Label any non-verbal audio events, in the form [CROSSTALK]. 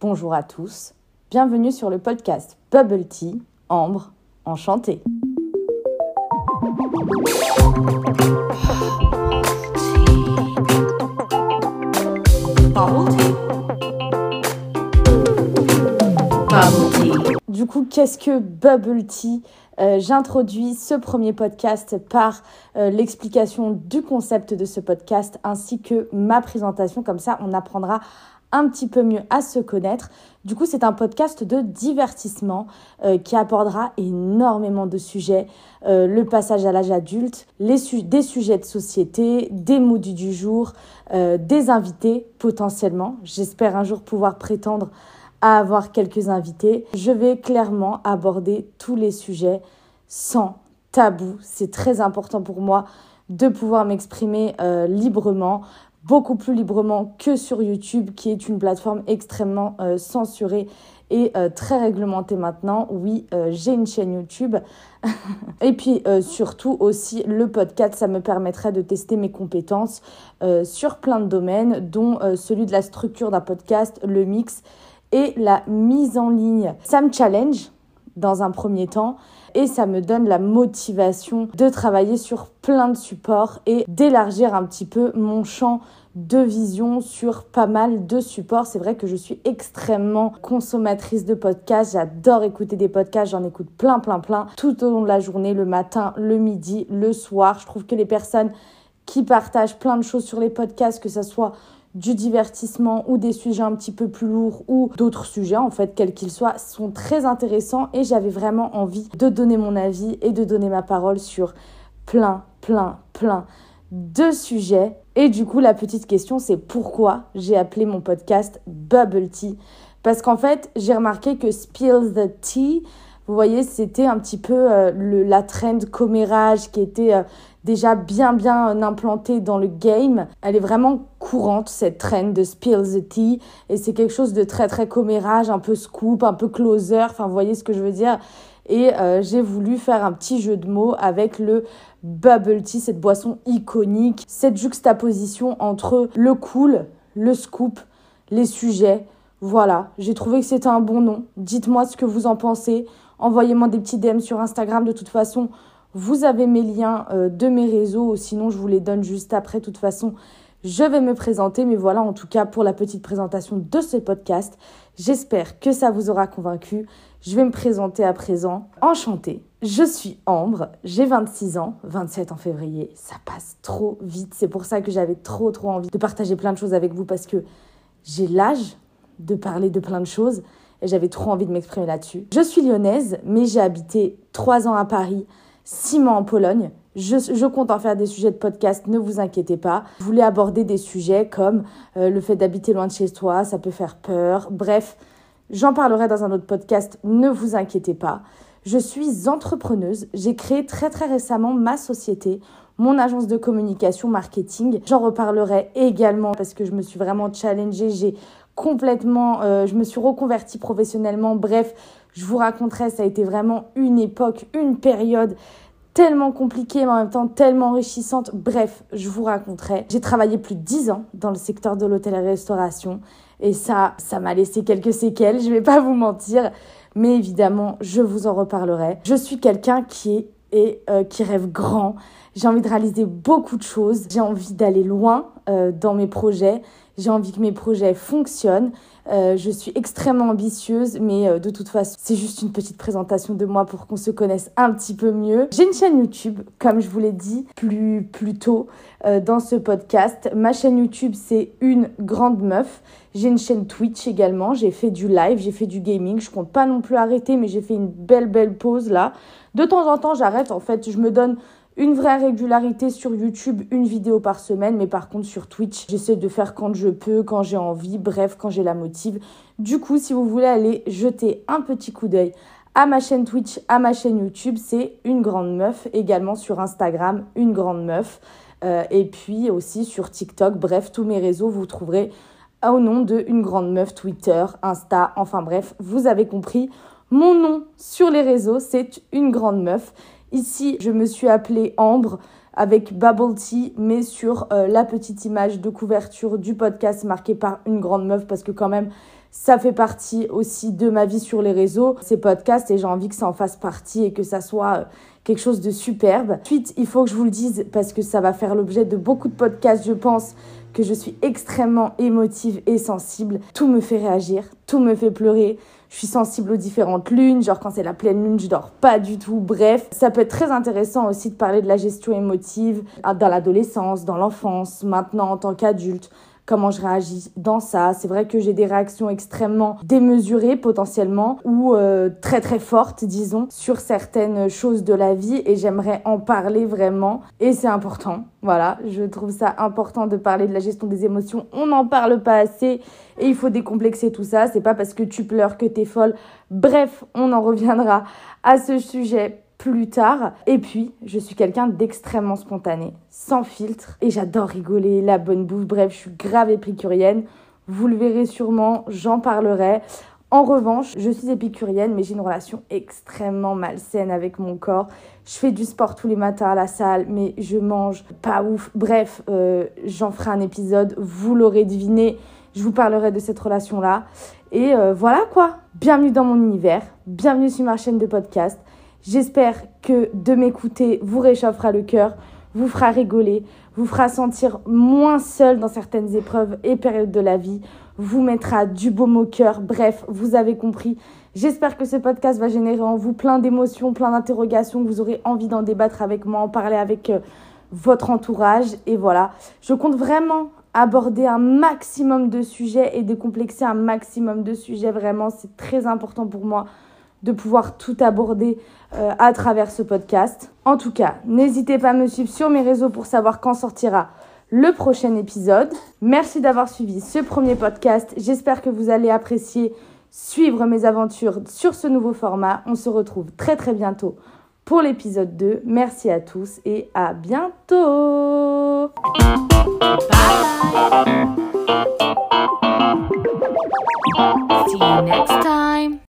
Bonjour à tous, bienvenue sur le podcast Bubble Tea, Ambre, enchantée. Du coup, qu'est-ce que Bubble Tea euh, J'introduis ce premier podcast par euh, l'explication du concept de ce podcast ainsi que ma présentation. Comme ça, on apprendra un petit peu mieux à se connaître. Du coup, c'est un podcast de divertissement euh, qui abordera énormément de sujets. le passage à l'âge adulte, des sujets de société, des moods du jour, des invités potentiellement. J'espère un jour pouvoir prétendre à avoir quelques invités. Je vais clairement aborder tous les sujets sans tabou. C'est très important pour moi de pouvoir m'exprimer euh, librement, beaucoup plus librement que sur YouTube, qui est une plateforme extrêmement euh, censurée et euh, très réglementée maintenant. Oui, j'ai une chaîne YouTube. [LAUGHS] et puis surtout aussi, le podcast, ça me permettrait de tester mes compétences sur plein de domaines, dont celui de la structure d'un podcast, le mix et la mise en ligne. Ça me challenge dans un premier temps et ça me donne la motivation de travailler sur plein de supports et d'élargir un petit peu mon champ de vision sur pas mal de supports. C'est vrai que je suis extrêmement consommatrice de podcasts. J'adore écouter des podcasts. J'en écoute plein, plein, plein tout au long de la journée, le matin, le midi, le soir. Je trouve que les personnes qui partagent plein de choses sur les podcasts, que ce soit du divertissement ou des sujets un petit peu plus lourds ou d'autres sujets en fait quels qu'ils soient sont très intéressants et j'avais vraiment envie de donner mon avis et de donner ma parole sur plein plein plein de sujets. Et du coup la petite question c'est pourquoi j'ai appelé mon podcast Bubble Tea? Parce qu'en fait j'ai remarqué que Spill the Tea vous voyez, c'était un petit peu euh, la trend commérage qui était euh, déjà bien bien implantée dans le game. Elle est vraiment courante cette trend de spill the tea et c'est quelque chose de très très commérage, un peu scoop, un peu closer, enfin vous voyez ce que je veux dire? Et euh, j'ai voulu faire un petit jeu de mots avec le bubble tea, cette boisson iconique, cette juxtaposition entre le cool, le scoop, les sujets. Voilà, j'ai trouvé que c'était un bon nom. Dites-moi ce que vous en pensez. Envoyez-moi des petits DM sur Instagram. De toute façon, vous avez mes liens euh, de mes réseaux. Sinon, je vous les donne juste après. De toute façon, je vais me présenter. Mais voilà, en tout cas, pour la petite présentation de ce podcast. J'espère que ça vous aura convaincu. Je vais me présenter à présent. Enchantée. Je suis Ambre, j'ai 26 ans, 27 en février. Ça passe trop vite. C'est pour ça que j'avais trop trop envie de partager plein de choses avec vous parce que j'ai l'âge de parler de plein de choses et j'avais trop envie de m'exprimer là-dessus. Je suis lyonnaise, mais j'ai habité trois ans à Paris, six mois en Pologne. Je, compte en faire des sujets de podcast, ne vous inquiétez pas. Je voulais aborder des sujets comme euh, le fait d'habiter loin de chez toi, ça peut faire peur. Bref, j'en parlerai dans un autre podcast, ne vous inquiétez pas. Je suis entrepreneuse. J'ai créé très très récemment ma société, mon agence de communication marketing. J'en reparlerai également parce que je me suis vraiment challengée. J'ai complètement, euh, je me suis reconvertie professionnellement. Bref, je vous raconterai, ça a été vraiment une époque, une période tellement compliquée, mais en même temps tellement enrichissante. Bref, je vous raconterai. J'ai travaillé plus de 10 ans dans le secteur de l'hôtellerie-restauration. Et ça, ça m'a laissé quelques séquelles, je vais pas vous mentir. Mais évidemment, je vous en reparlerai. Je suis quelqu'un qui est et euh, qui rêve grand. J'ai envie de réaliser beaucoup de choses. J'ai envie d'aller loin euh, dans mes projets. J'ai envie que mes projets fonctionnent. Euh, je suis extrêmement ambitieuse, mais euh, de toute façon, c'est juste une petite présentation de moi pour qu'on se connaisse un petit peu mieux. J'ai une chaîne YouTube, comme je vous l'ai dit plus, plus tôt euh, dans ce podcast. Ma chaîne YouTube, c'est une grande meuf. J'ai une chaîne Twitch également. J'ai fait du live, j'ai fait du gaming. Je compte pas non plus arrêter, mais j'ai fait une belle, belle pause là. De temps en temps, j'arrête. En fait, je me donne une vraie régularité sur YouTube, une vidéo par semaine, mais par contre sur Twitch, j'essaie de faire quand je peux, quand j'ai envie, bref, quand j'ai la motive. Du coup, si vous voulez aller jeter un petit coup d'œil à ma chaîne Twitch, à ma chaîne YouTube, c'est une grande meuf, également sur Instagram, une grande meuf, euh, et puis aussi sur TikTok, bref, tous mes réseaux, vous trouverez au nom de une grande meuf, Twitter, Insta, enfin bref, vous avez compris. Mon nom sur les réseaux, c'est une grande meuf. Ici, je me suis appelée Ambre avec Bubble Tea, mais sur euh, la petite image de couverture du podcast marquée par une grande meuf, parce que quand même, Ça fait partie aussi de ma vie sur les réseaux, ces podcasts, et j'ai envie que ça en fasse partie et que ça soit quelque chose de superbe. Ensuite, il faut que je vous le dise parce que ça va faire l'objet de beaucoup de podcasts, je pense que je suis extrêmement émotive et sensible. Tout me fait réagir, tout me fait pleurer. Je suis sensible aux différentes lunes, genre quand c'est la pleine lune, je dors pas du tout. Bref, ça peut être très intéressant aussi de parler de la gestion émotive dans l'adolescence, dans l'enfance, maintenant en tant qu'adulte comment je réagis dans ça. C'est vrai que j'ai des réactions extrêmement démesurées potentiellement ou euh, très très fortes, disons, sur certaines choses de la vie et j'aimerais en parler vraiment et c'est important. Voilà, je trouve ça important de parler de la gestion des émotions. On n'en parle pas assez et il faut décomplexer tout ça. C'est pas parce que tu pleures que t'es folle. Bref, on en reviendra à ce sujet plus tard. Et puis, je suis quelqu'un d'extrêmement spontané, sans filtre, et j'adore rigoler, la bonne bouffe, bref, je suis grave épicurienne. Vous le verrez sûrement, j'en parlerai. En revanche, je suis épicurienne, mais j'ai une relation extrêmement malsaine avec mon corps. Je fais du sport tous les matins à la salle, mais je mange pas ouf. Bref, euh, j'en ferai un épisode, vous l'aurez deviné, je vous parlerai de cette relation-là. Et euh, voilà quoi, bienvenue dans mon univers, bienvenue sur ma chaîne de podcast. J'espère que de m'écouter vous réchauffera le cœur, vous fera rigoler, vous fera sentir moins seul dans certaines épreuves et périodes de la vie, vous mettra du baume au cœur. Bref, vous avez compris. J'espère que ce podcast va générer en vous plein d'émotions, plein d'interrogations, que vous aurez envie d'en débattre avec moi, en parler avec euh, votre entourage. Et voilà, je compte vraiment aborder un maximum de sujets et décomplexer un maximum de sujets. Vraiment, c'est très important pour moi de pouvoir tout aborder euh, à travers ce podcast. En tout cas, n'hésitez pas à me suivre sur mes réseaux pour savoir quand sortira le prochain épisode. Merci d'avoir suivi ce premier podcast. J'espère que vous allez apprécier suivre mes aventures sur ce nouveau format. On se retrouve très très bientôt pour l'épisode 2. Merci à tous et à bientôt.